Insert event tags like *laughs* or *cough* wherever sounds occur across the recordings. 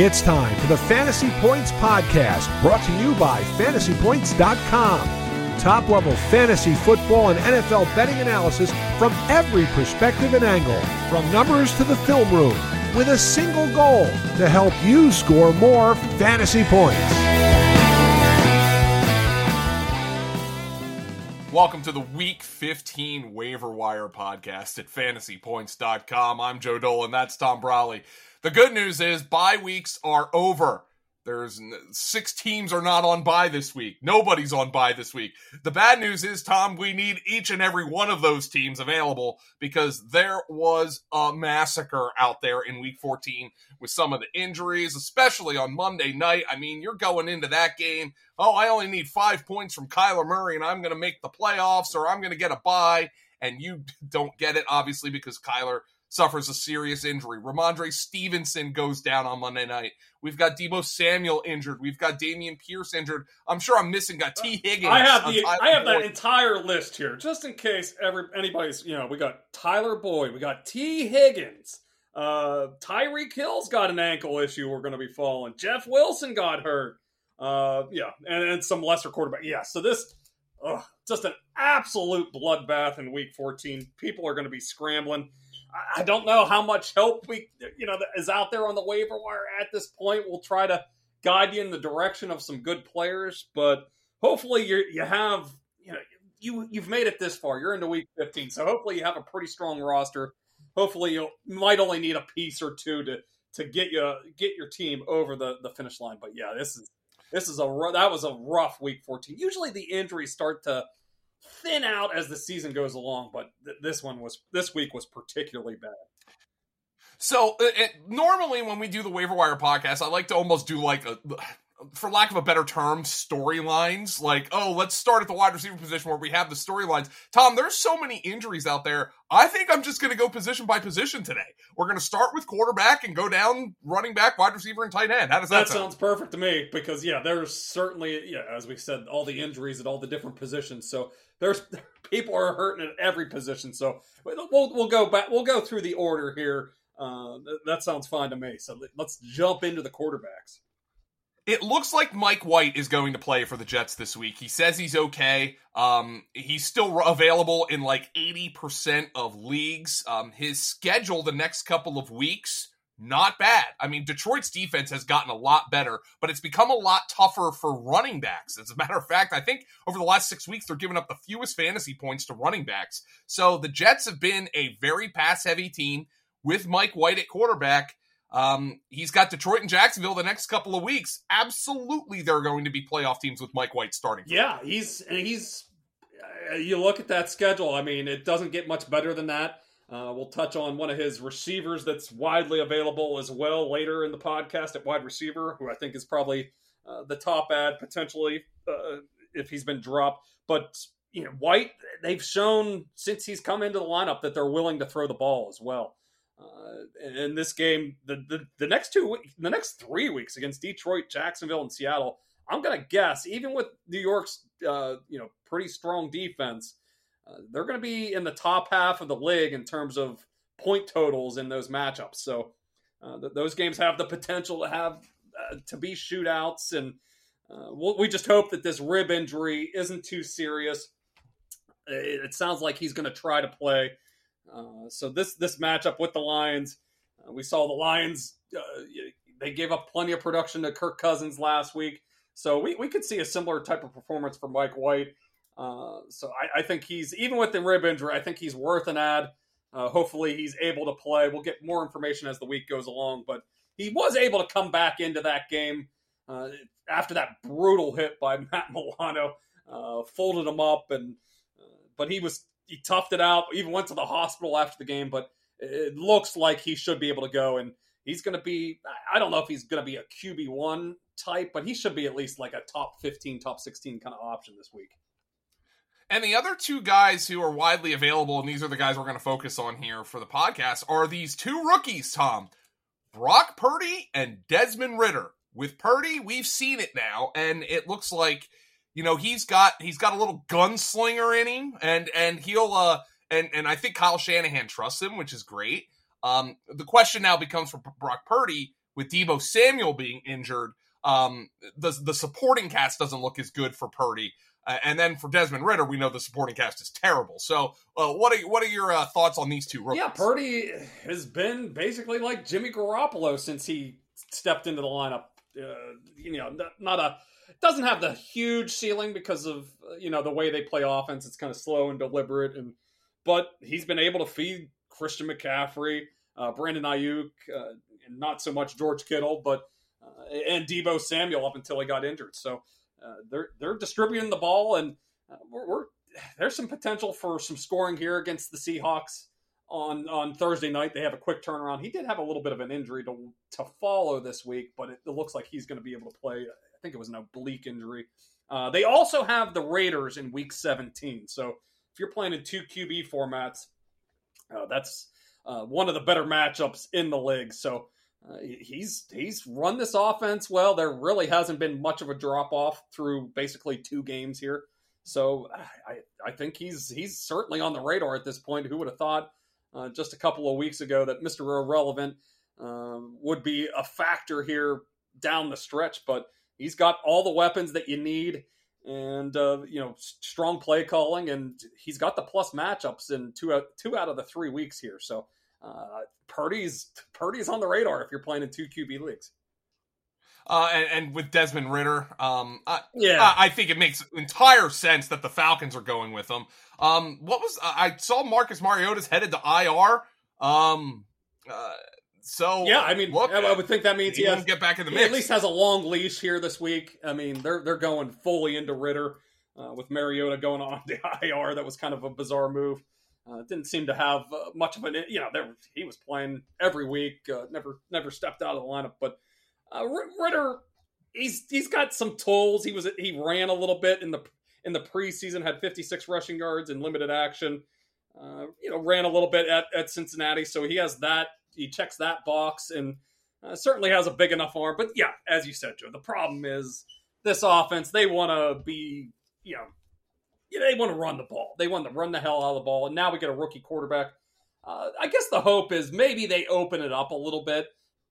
It's time for the Fantasy Points Podcast, brought to you by FantasyPoints.com. Top level fantasy football and NFL betting analysis from every perspective and angle, from numbers to the film room, with a single goal to help you score more fantasy points. Welcome to the Week 15 Waiver Wire Podcast at FantasyPoints.com. I'm Joe Dolan. And that's Tom Brolley. The good news is bye weeks are over. There's six teams are not on bye this week. Nobody's on bye this week. The bad news is, Tom, we need each and every one of those teams available because there was a massacre out there in week 14 with some of the injuries, especially on Monday night. I mean, you're going into that game. Oh, I only need five points from Kyler Murray and I'm going to make the playoffs or I'm going to get a bye. And you *laughs* don't get it, obviously, because Kyler suffers a serious injury. Rhamondre Stevenson goes down on Monday night. We've got Deebo Samuel injured. We've got Dameon Pierce injured. I'm sure I'm missing. Got Tee Higgins. I have the I have Boyd. that entire list here, just in case every anybody's. You know, we got Tyler Boyd. We got Tee Higgins. Uh, Tyreek Hill's got an ankle issue. We're going to be falling. Jeff Wilson got hurt. Uh, yeah, and, and some lesser quarterback. Yeah, so this. Ugh, just an absolute bloodbath in week 14. People are going to be scrambling. I don't know how much help we, you know, is out there on the waiver wire at this point. We'll try to guide you in the direction of some good players, but hopefully you you have, you know, you you've made it this far. You're into week 15, so hopefully you have a pretty strong roster. Hopefully you might only need a piece or two to to get you get your team over the the finish line. But yeah, this is this is a that was a rough week 14. Usually the injuries start to thin out as the season goes along, but th- this one was this week was particularly bad. So it, normally when we do the waiver wire podcast, I like to almost do like a for lack of a better term, storylines. Like, oh, let's start at the wide receiver position where we have the storylines. Tom, there's so many injuries out there. I think I'm just going to go position by position today. We're going to start with quarterback and go down running back, wide receiver, and tight end. How does that, that sound? sounds perfect to me because yeah, there's certainly yeah, as we said, all the injuries at all the different positions. So there's *laughs* people are hurting at every position. So we'll we'll go back. We'll go through the order here. Uh, that sounds fine to me. So let's jump into the quarterbacks. It looks like Mike White is going to play for the Jets this week. He says he's okay. Um, he's still available in like 80% of leagues. Um, his schedule the next couple of weeks, not bad. I mean, Detroit's defense has gotten a lot better, but it's become a lot tougher for running backs. As a matter of fact, I think over the last six weeks, they're giving up the fewest fantasy points to running backs. So the Jets have been a very pass heavy team with Mike White at quarterback. Um, he's got Detroit and Jacksonville the next couple of weeks. Absolutely, they're going to be playoff teams with Mike White starting. Yeah, he's he's. Uh, you look at that schedule. I mean, it doesn't get much better than that. Uh, we'll touch on one of his receivers that's widely available as well later in the podcast at wide receiver, who I think is probably uh, the top ad potentially uh, if he's been dropped. But you know, White, they've shown since he's come into the lineup that they're willing to throw the ball as well. Uh, in this game, the, the the next two, the next three weeks against Detroit, Jacksonville, and Seattle, I'm gonna guess, even with New York's uh, you know pretty strong defense, uh, they're gonna be in the top half of the league in terms of point totals in those matchups. So uh, th- those games have the potential to have uh, to be shootouts, and uh, we'll, we just hope that this rib injury isn't too serious. It, it sounds like he's to try to play. Uh, so this this matchup with the Lions, uh, we saw the Lions. Uh, they gave up plenty of production to Kirk Cousins last week, so we, we could see a similar type of performance from Mike White. Uh, so I, I, think he's even with the rib injury, I think he's worth an ad. Uh, hopefully he's able to play. We'll get more information as the week goes along, but he was able to come back into that game after that brutal hit by *laughs* Matt Milano, folded him up and but he was he toughed it out. Even went to the hospital after the game, but it looks like he should be able to go. And he's going to be. I don't know if he's going to be a QB one type, but he should be at least like a top fifteen, top sixteen kind of option this week. And the other two guys who are widely available, and these are the guys we're going to focus on here for the podcast, are these two rookies, Tom. Brock Purdy and Desmond Ridder. With Purdy, we've seen it now, and it looks like you know he's got he's got a little gunslinger in him, and and he'll uh and and I think Kyle Shanahan trusts him, which is great. Um, the question now becomes for Brock Purdy with Deebo Samuel being injured, um, the the supporting cast doesn't look as good for Purdy. Uh, and then for Desmond Ridder, we know the supporting cast is terrible. So, uh, what are what are your uh, thoughts on these two rookies? Yeah, Purdy has been basically like Jimmy Garoppolo since he stepped into the lineup. Uh, you know, not a doesn't have the huge ceiling because of you know the way they play offense. It's kind of slow and deliberate, and but he's been able to feed Christian McCaffrey, uh, Brandon Aiyuk, uh, and not so much George Kittle, but uh, and Deebo Samuel up until he got injured. So uh, they're they're distributing the ball, and uh, we're, we're, there's some potential for some scoring here against the Seahawks on on Thursday night. They have a quick turnaround. He did have a little bit of an injury to to follow this week, but it, it looks like he's going to be able to play. I think it was an oblique injury. Uh, they also have the Raiders in Week 17. So if you're playing in two QB formats, uh, that's uh, one of the better matchups in the league. So uh, he's he's run this offense well. There really hasn't been much of a drop off through basically two games here. So I, I think he's he's certainly on the radar at this point. Who would have thought uh, just a couple of weeks ago that Mr. Irrelevant uh, would be a factor here down the stretch? But he's got all the weapons that you need, and uh, you know strong play calling, and he's got the plus matchups in two out, two out of the three weeks here. So uh, Purdy's Purdy's on the radar if you're playing in two QB leagues. Uh, and, and, with Desmond Ridder, um, I, yeah, I, I, think it makes entire sense that the Falcons are going with him. Um, what was I saw Marcus Mariota's headed to IR. Um, uh, so yeah, I mean, look, I would think that means he, he has, get back in the mix. at least has a long leash here this week. I mean, they're they're going fully into Ridder uh, with Mariota going on *laughs* the IR. That was kind of a bizarre move. Uh, didn't seem to have uh, much of an, you know, there he was playing every week, uh, never never stepped out of the lineup. But uh, Ridder, he's he's got some tools. He was he ran a little bit in the in the preseason, had 56 rushing yards in limited action. Uh, you know, ran a little bit at, at Cincinnati, so he has that. He checks that box and uh, certainly has a big enough arm. But yeah, as you said, Joe, the problem is this offense. They want to be, you know they want to run the ball. They want to run the hell out of the ball. And now we get a rookie quarterback. Uh, I guess the hope is maybe they open it up a little bit.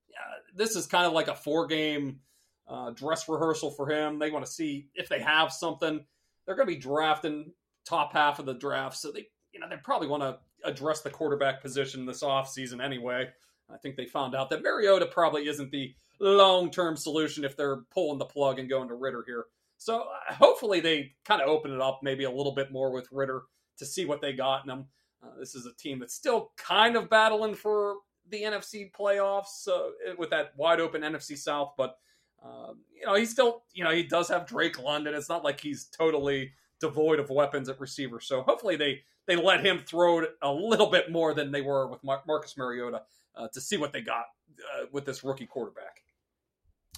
Uh, this is kind of like a four game uh, dress rehearsal for him. They want to see if they have something. They're going to be drafting top half of the draft, so they you know they probably want to address the quarterback position this offseason anyway. I think they found out that Mariota probably isn't the long term solution if they're pulling the plug and going to Ridder here. So uh, hopefully they kind of open it up maybe a little bit more with Ridder to see what they got in them. Uh, this is a team that's still kind of battling for the NFC playoffs uh, with that wide open NFC South, but um, you know he's still you know he does have Drake London. It's not like he's totally devoid of weapons at receiver. So hopefully they they let him throw it a little bit more than they were with Mar- Marcus Mariota uh, to see what they got uh, with this rookie quarterback.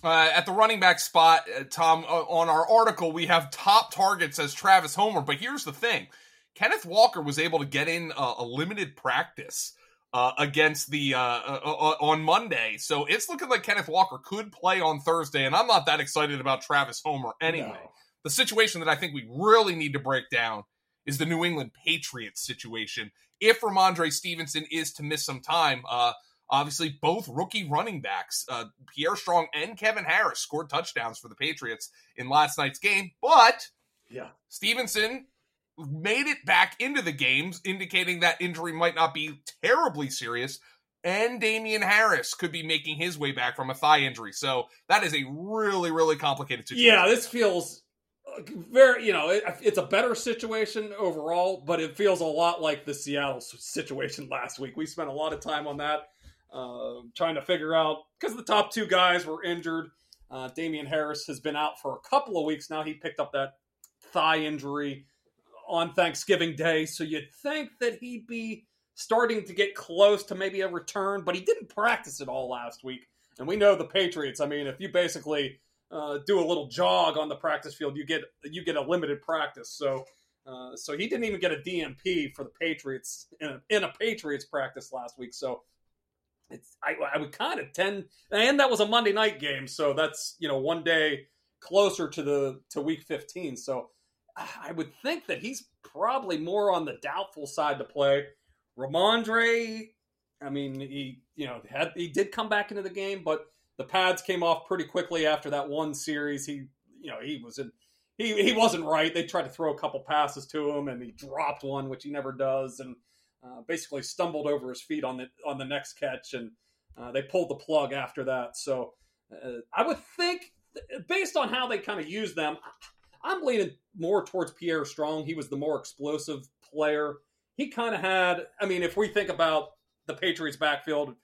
Uh, at the running back spot, uh, Tom, uh, on our article, we have top targets as Travis Homer. But here's the thing Kenneth Walker was able to get in a limited practice uh, against the uh, uh, on Monday. So it's looking like Kenneth Walker could play on Thursday. And I'm not that excited about Travis Homer anyway. No. The situation that I think we really need to break down is the New England Patriots situation. If Rhamondre Stevenson is to miss some time, uh, Obviously, both rookie running backs, uh, Pierre Strong and Kevin Harris, scored touchdowns for the Patriots in last night's game. But yeah, Stevenson made it back into the games, indicating that injury might not be terribly serious. And Damien Harris could be making his way back from a thigh injury. So that is a really, really complicated situation. Yeah, this feels very, you know, it, it's a better situation overall, but it feels a lot like the Seattle situation *laughs* last week. We spent a lot of time on that uh, trying to figure out because the top two guys were injured. Uh, Damien Harris has been out for a couple of weeks now. He picked up that thigh injury on Thanksgiving Day, so you'd think that he'd be starting to get close to maybe a return, but he didn't practice at all last week. And we know the Patriots. I mean, if you basically uh, do a little jog on the practice field, you get you get a limited practice. So. Uh, so he didn't even get a DMP for the Patriots in a, in a Patriots practice last week. So it's I, I would kind of tend, and that was a Monday night game, so that's you know one day closer to the to week 15. So I would think that he's probably more on the doubtful side to play. Rhamondre, I mean, he you know had he did come back into the game, but the pads came off pretty quickly after that one series. He, you know, he was in, he he wasn't right. They tried to throw a couple passes to him, and he dropped one, which he never does, and uh, basically stumbled over his feet on the on the next catch, and uh, they pulled the plug after that. So uh, I would think, based on how they kind of use them, I'm leaning more towards Pierre Strong. He was the more explosive player. He kind of had, I mean, if we think about the Patriots backfield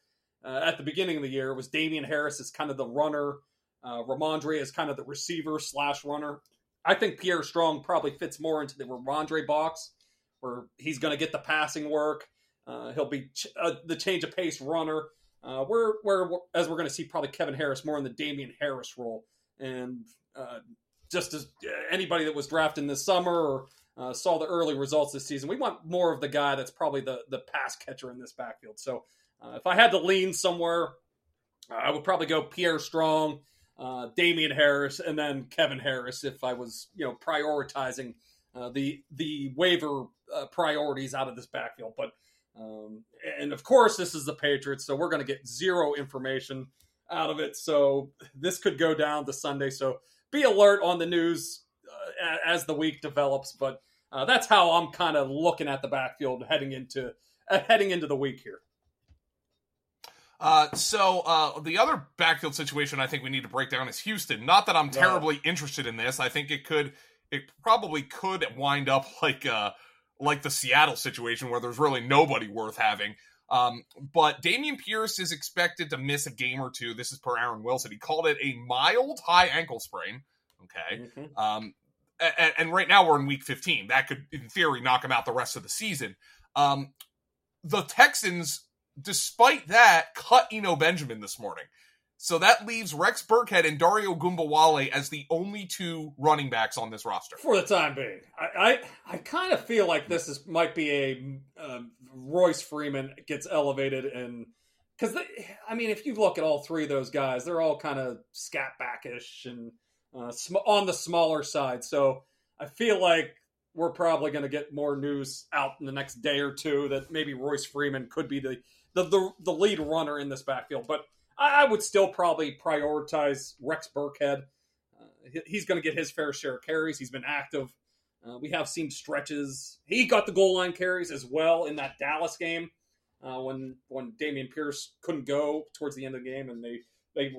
uh, at the beginning of the year, was Damien Harris as kind of the runner, uh, Rhamondre as kind of the receiver slash runner. I think Pierre Strong probably fits more into the Rhamondre box, where he's going to get the passing work. Uh, he'll be ch- uh, the change of pace runner. Uh, where, as we're going to see, probably Kevin Harris more in the Damien Harris role, and uh, just as anybody that was drafted this summer or uh, saw the early results this season, we want more of the guy that's probably the the pass catcher in this backfield. So uh, if I had to lean somewhere, I would probably go Pierre Strong, uh, Damien Harris, and then Kevin Harris if I was you know prioritizing uh, the the waiver uh, priorities out of this backfield. But um, and of course, this is the Patriots, so we're going to get zero information out of it. So this could go down to Sunday. So be alert on the news uh, as the week develops. But uh, that's how I'm kind of looking at the backfield heading into uh, heading into the week here. Uh, so uh, the other backfield situation I think we need to break down is Houston. Not that I'm terribly no. interested in this. I think it could, it probably could wind up *laughs* like uh, like the Seattle situation where there's really nobody worth having. Um, but Dameon Pierce is expected to miss a game or two. This is per Aaron Wilson. He called it a mild high ankle sprain. Okay. Mm-hmm. Um, and, and, right now we're in week 15. That could, in theory, knock him out the rest of the season. Um, the Texans, despite that, cut Eno Benjamin this morning. So that leaves Rex Burkhead and Dare Ogunbowale as the only two running backs on this roster for the time being. I I, I kind of feel like this is might be a uh, Royce Freeman gets elevated and because I mean if you look at all three of those guys, they're all kind of scat backish and uh, sm- on the smaller side. So I feel like we're probably going to get more news out in the next day or two that maybe Royce Freeman could be the the, the, the lead runner in this backfield, but I would still probably prioritize Rex Burkhead. Uh, he's going to get his fair share of carries. He's been active. Uh, we have seen stretches. He got the goal line carries as well in that Dallas game uh, when when Dameon Pierce couldn't go towards the end of the game, and they they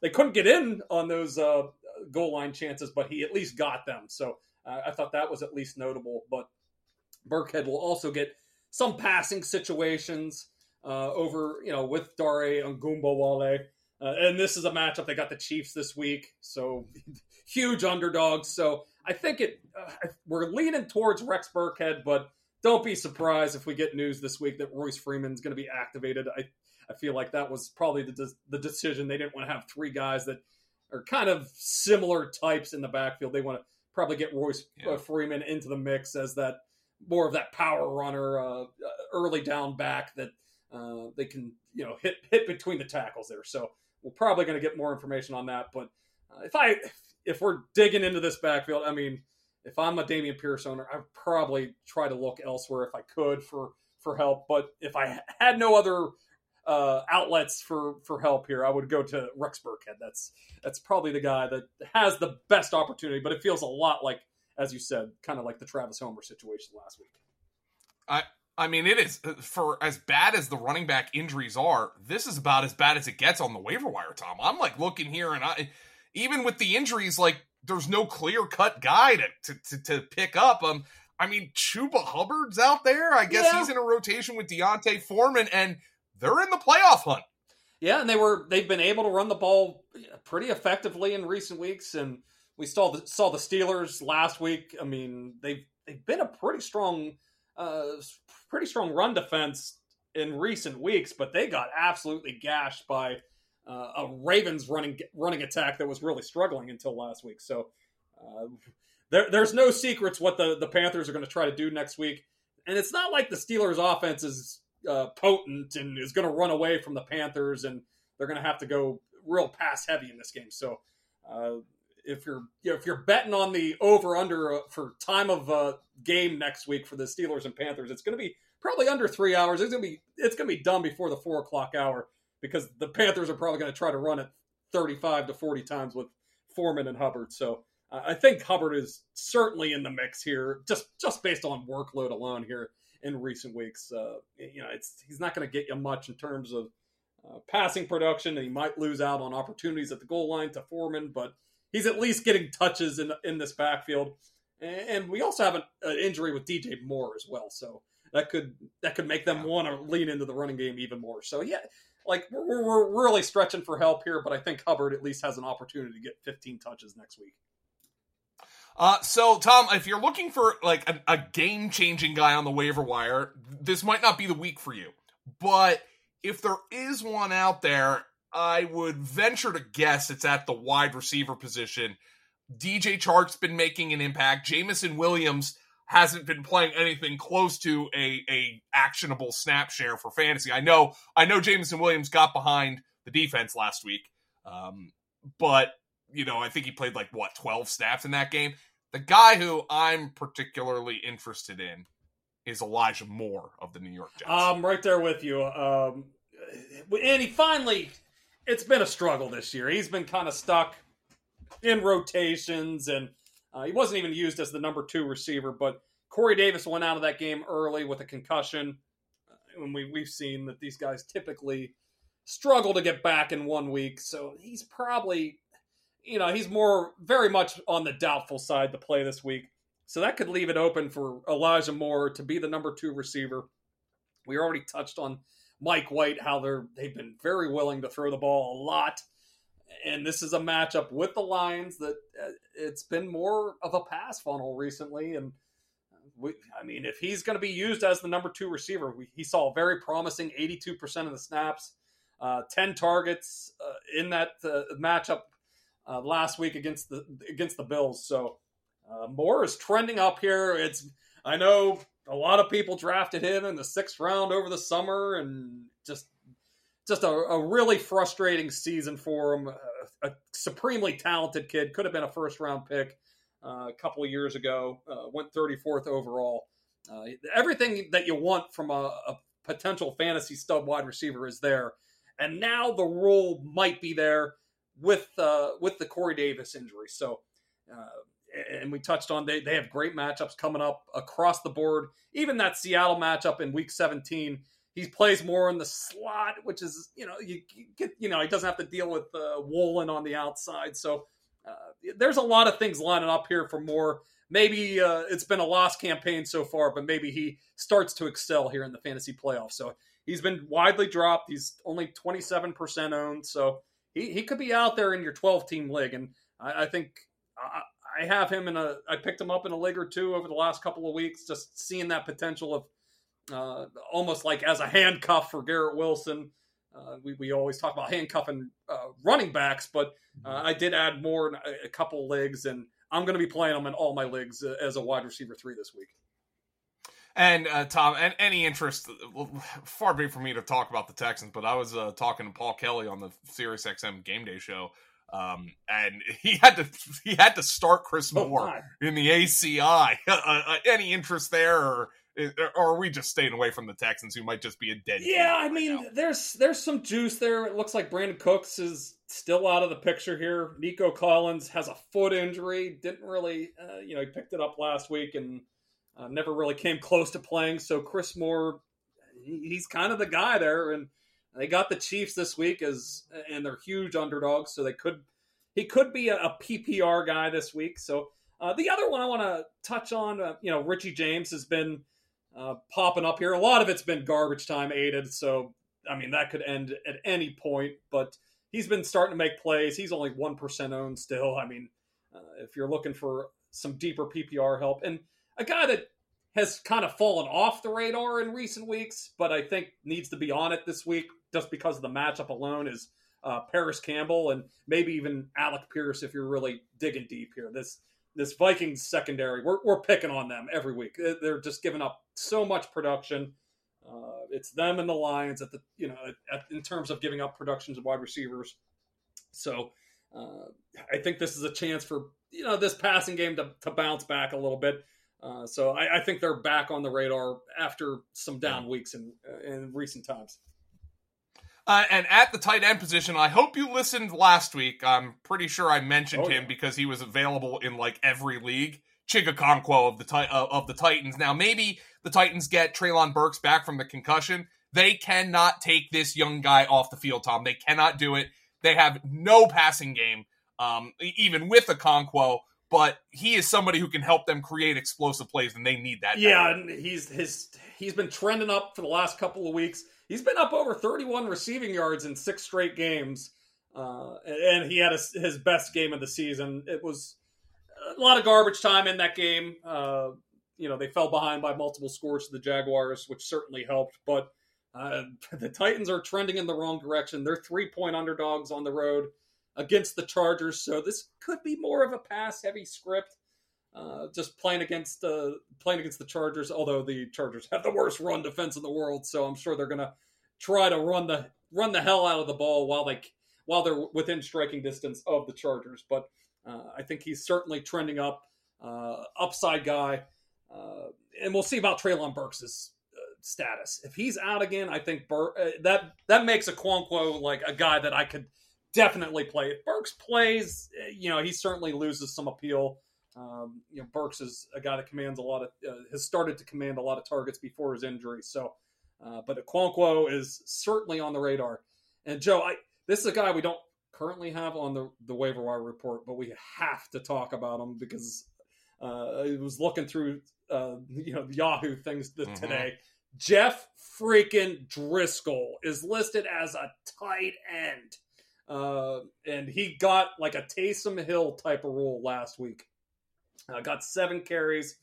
they couldn't get in on those uh, goal line chances, but he at least got them. So uh, I thought that was at least notable. But Burkhead will also get some passing situations uh, over, you know, with Dare Ogunbowale. Uh, and this is a matchup. They got the Chiefs this week, so *laughs* huge underdogs. So I think it uh, we're leaning towards Rex Burkhead, but don't be surprised if we get news this week that Royce Freeman's going to be activated. I I feel like that was probably the the decision. They didn't want to have three guys that are kind of similar types in the backfield. They want to probably get Royce uh. Freeman into the mix as that more of that power runner, uh, uh early down back that uh, they can you know hit hit between the tackles there. So we're probably going to get more information on that. But uh, if I if we're digging into this backfield, I mean, if I'm a Dameon Pierce owner, I'd probably try to look elsewhere if I could for for help. But if I had no other uh, outlets for for help here, I would go to Rex Burkhead. That's that's probably the guy that has the best opportunity. But it feels a lot like, as you said, kind of like the Travis Homer situation last week. I I mean, it is for as bad as the running back injuries are. This is about as bad as it gets on the waiver wire, Tom. I'm like looking here, and I even with the injuries, like there's no clear cut guy to, to, to pick up. Um, I mean, Chuba Hubbard's out there. I guess yeah. he's in a rotation with D'Onta Foreman, and they're in the playoff hunt. Yeah, and they were they've been able to run the ball pretty effectively in recent weeks, and we saw the saw the Steelers last week. I mean, they've they've been a pretty strong uh, pretty strong run defense in recent weeks, but they got absolutely gashed by uh, a Ravens running running attack that was really struggling until last week. So uh, there, there's no secrets what the, the Panthers are going to try to do next week, and it's not like the Steelers' offense is uh, potent and is going to run away from the Panthers, and they're going to have to go real pass heavy in this game. So uh, if you're you know, if you're betting on the over under uh, for time of uh, game next week for the Steelers and Panthers, it's going to be probably under three hours. It's going to be it's going to be done before the four o'clock hour because the Panthers are probably going to try to run it 35 to 40 times with Foreman and Hubbard. So uh, I think Hubbard is certainly in the mix here, just just based on workload alone here in recent weeks. Uh, you know, it's he's not going to get you much in terms of uh, passing production, and he might lose out on opportunities at the goal line to Foreman, but he's at least getting touches in in this backfield. And we also have an, an injury with DJ Moore as well, so that could that could make them yeah. want to lean into the running game even more. So yeah, like we're, we're really stretching for help here, but I think Hubbard at least has an opportunity to get 15 touches next week. Uh, so Tom, if you're looking for like a, a game changing guy on the waiver wire, this might not be the week for you. But if there is one out there, I would venture to guess it's at the wide receiver position. DJ Chark's been making an impact. Jameson Williams hasn't been playing anything close to a, a actionable snap share for fantasy. I know I know Jameson Williams got behind the defense last week, um, but you know I think he played like what twelve snaps in that game. The guy who I'm particularly interested in is Elijah Moore of the New York Jets. I'm right there with you. Um, and he finally, it's been a struggle this year. He's been kind of stuck in rotations and uh, he wasn't even used as the number two receiver, but Corey Davis went out of that game early with a concussion. Uh, and we, we've seen that these guys typically struggle to get back in one week. So he's probably, you know, he's more very much on the doubtful side to play this week. So that could leave it open for Elijah Moore to be the number two receiver. We already touched on Mike White, how they're they've been very willing to throw the ball a lot and this is a matchup with the Lions that uh, it's been more of a pass funnel recently. And we, I mean, if he's going to be used as the number two receiver, we, he saw a very promising 82% of the snaps, uh, 10 targets uh, in that uh, matchup uh, last week against the against the Bills. So uh, Moore is trending up here. It's I know a lot of people drafted him in the sixth round over the summer and just just a, a really frustrating season for him. A, a, supremely talented kid, could have been a first round pick uh, a couple years ago. Uh, went 34th overall. Uh, everything that you want from a, a, potential fantasy stud wide receiver is there, and now the role might be there with uh, with the Corey Davis injury. So. Uh, and we touched on they, they have great matchups coming up across the board. Even that Seattle matchup in week 17 he plays more in the slot, which is you know you, get you know he doesn't have to deal with uh, Woolen on the outside. So uh, there's a lot of things lining up here for more. Maybe uh, it's been a lost campaign so far, but maybe he starts to excel here in the fantasy playoffs. So he's been widely dropped. He's only 27% owned, so he, he could be out there in your 12 team league. And I, I think I, I have him in a. I picked him up in a league or two over the last couple of weeks, just seeing that potential of uh, almost like as a handcuff for Garrett Wilson. Uh, we, we always talk about handcuffing uh, running backs, but uh, mm-hmm. I did add more in a, a couple leagues, and I'm going to be playing them in all my leagues uh, as a wide receiver three this week. And uh, Tom, and any interest? Far be for me to talk about the Texans, but I was uh, talking to Paul Kelly on the Sirius XM Game Day show, um, and *laughs* he had to he had to start Chris oh, Moore oh, in the ACI. *laughs* any interest there, or or are we just staying away from the Texans, who might just be a dead? Yeah, I mean, now? there's there's some juice there. It looks like Brandin Cooks is still out of the picture here. Nico Collins has a foot injury. Didn't really, uh, you know, he picked it up last week and uh, never really came close to playing. So Chris Moore, he's kind of the guy there, and they got the Chiefs this week as, and they're huge underdogs, so they could, he could be a, a PPR guy this week. So. Uh, the other one I want to touch on, uh, you know, Richie James has been uh, popping up here. A lot of it's been garbage time aided, so I mean that could end at any point. But he's been starting to make plays. He's only one percent owned still. I mean, uh, if you're looking for some deeper PPR help, and a guy that has kind of fallen off the radar in recent weeks, but I think needs to be on it this week just because of the matchup alone is uh, Parris Campbell and maybe even Alec Pierce if you're really digging deep here. This this Vikings secondary, we're, we're picking on them every week. They're just giving up so much production. Uh, it's them and the Lions at the you know at, in terms of giving up productions of wide receivers. So uh, I think this is a chance for you know this passing game to, to bounce back a little bit. Uh, so I, I, think they're back on the radar after some down weeks in in recent times. Uh, and at the tight end position, I hope you listened last week. I'm pretty sure I mentioned Oh, him yeah. because he was available in like every league. Chig Okonkwo of the ti- uh, of the Titans. Now maybe the Titans get Treylon Burks back from the concussion. They cannot take this young guy off the field, Tom. They cannot do it. They have no passing game, um, even with a Conquo. But he is somebody who can help them create explosive plays, and they need that. Yeah, and he's his he's been trending up for the last couple of weeks. He's been up over 31 receiving yards in six straight games, uh, and he had a, his best game of the season. It was a lot of garbage time in that game. Uh, you know, they fell behind by multiple scores to the Jaguars, which certainly helped. But uh, *laughs* the Titans are trending in the wrong direction. They're three point underdogs on the road against the Chargers, so this could be more of a pass heavy script. Uh, just playing against uh, playing against the Chargers, although the Chargers have the worst run defense in the world, so I'm sure they're gonna try to run the run the hell out of the ball while they while they're within striking distance of the Chargers. But uh, I think he's certainly trending up, uh, upside guy, uh, and we'll see about Treylon Burks' status. If he's out again, I think Bur- uh, that that makes a Quanquo like a guy that I could definitely play. If Burks plays, uh, you know, he certainly loses some appeal. Um, you know, Burks is a guy that commands a lot of uh, has started to command a lot of targets before his injury. So, uh, but Okonkwo is certainly on the radar. And Joe, I this is a guy we don't currently have on the the waiver wire report, but we have to talk about him because uh, I was looking through uh, you know Yahoo things th- Mhm. today. Jeff freaking Driskel is listed as a tight end. Uh, and he got like a Taysom Hill type of role last week. Uh, got seven carries.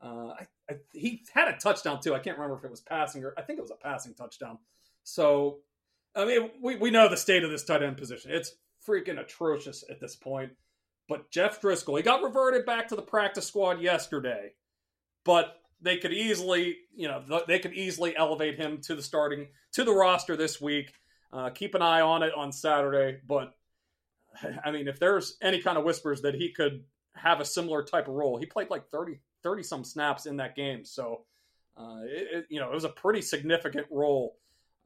Uh, I, I, he had a touchdown too. I can't remember if it was passing or I think it was a passing touchdown. So, I mean, we, we know the state of this tight end position. It's freaking atrocious at this point. But Jeff Driskel, he got reverted back to the practice squad yesterday, but they could easily, you know, they could easily elevate him to the starting to the roster this week. Uh, keep an eye on it on Saturday. But *laughs* I mean, if there's any kind of whispers that he could have a similar type of role, he played like 30, 30 some snaps in that game. So, uh, it, it- you know, it was a pretty significant role.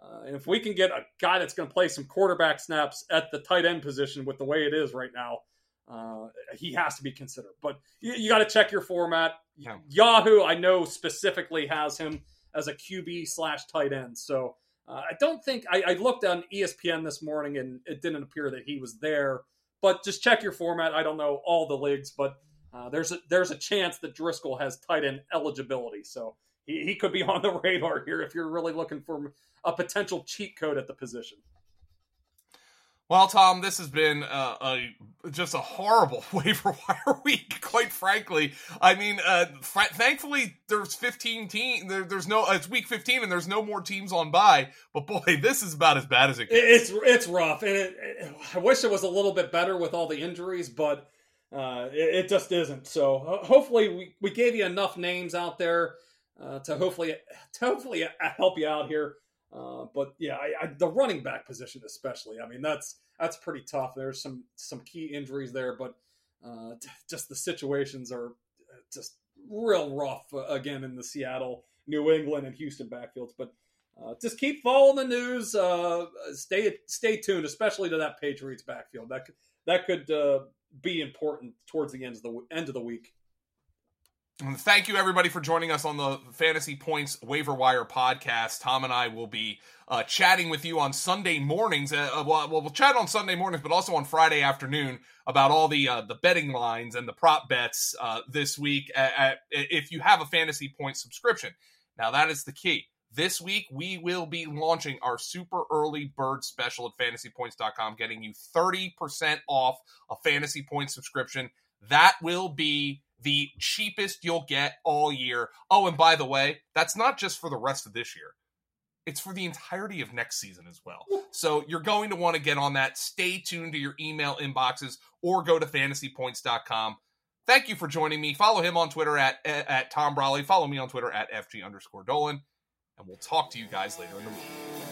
Uh, and if we can get a guy that's going to play some quarterback snaps at the tight end position with the way it is right now, uh, he has to be considered. But you, you got to check your format. Yeah. Yahoo, I know specifically has him as a QB slash tight end. So uh, I don't think I, I looked on ESPN this morning and it didn't appear that he was there. But just check your format. I don't know all the leagues, but uh, there's a there's a chance that Driskel has tight end eligibility. So he, he could be *laughs* on the radar here if you're really looking for a potential cheat code at the position. Well, Tom, this has been a just a horrible *laughs* waiver wire week. Quite frankly, I mean, uh, fr- thankfully there's 15 team. There, there's no. It's week 15, and there's no more teams on by. But boy, *laughs* this is about as bad as it gets. It's it's rough, and it, it- I wish it was a little bit better with all the injuries, but uh, it, it just isn't. So hopefully, we, we gave you enough names out there uh, to hopefully to hopefully help you out here. Uh, but yeah, I, I, the running back position especially. I mean, that's that's pretty tough. There's some some key injuries there, but uh, t- *laughs* just the situations are just real rough uh, again in the Seattle, New England, and Houston backfields. But uh, just keep following the news. Uh, stay stay tuned, especially to that Patriots backfield. That could, that could uh, be important towards the end of the end of the week. And Thank you, everybody, for joining us on the Fantasy Points Waiver Wire podcast. Tom and I will be uh, chatting with you on Sunday mornings. Uh, uh, well, we'll chat on Sunday mornings, but also on Friday afternoon about all the uh, the betting lines and the prop bets uh, this week. At, at, if you have a Fantasy Points subscription, now that is the key. This week, we will be launching our super early bird special at fantasypoints.com, getting you 30% off a Fantasy Points subscription. That will be the cheapest you'll get all year. Oh, and by the way, that's not just for the rest of this year. It's for the entirety of next season as well. So you're going to want to get on that. Stay tuned to your email inboxes or go to fantasypoints.com. Thank you for joining me. Follow him on Twitter at, at, at Tom Brolley. Follow me on Twitter at FG underscore Dolan. And we'll talk to you guys later in the week.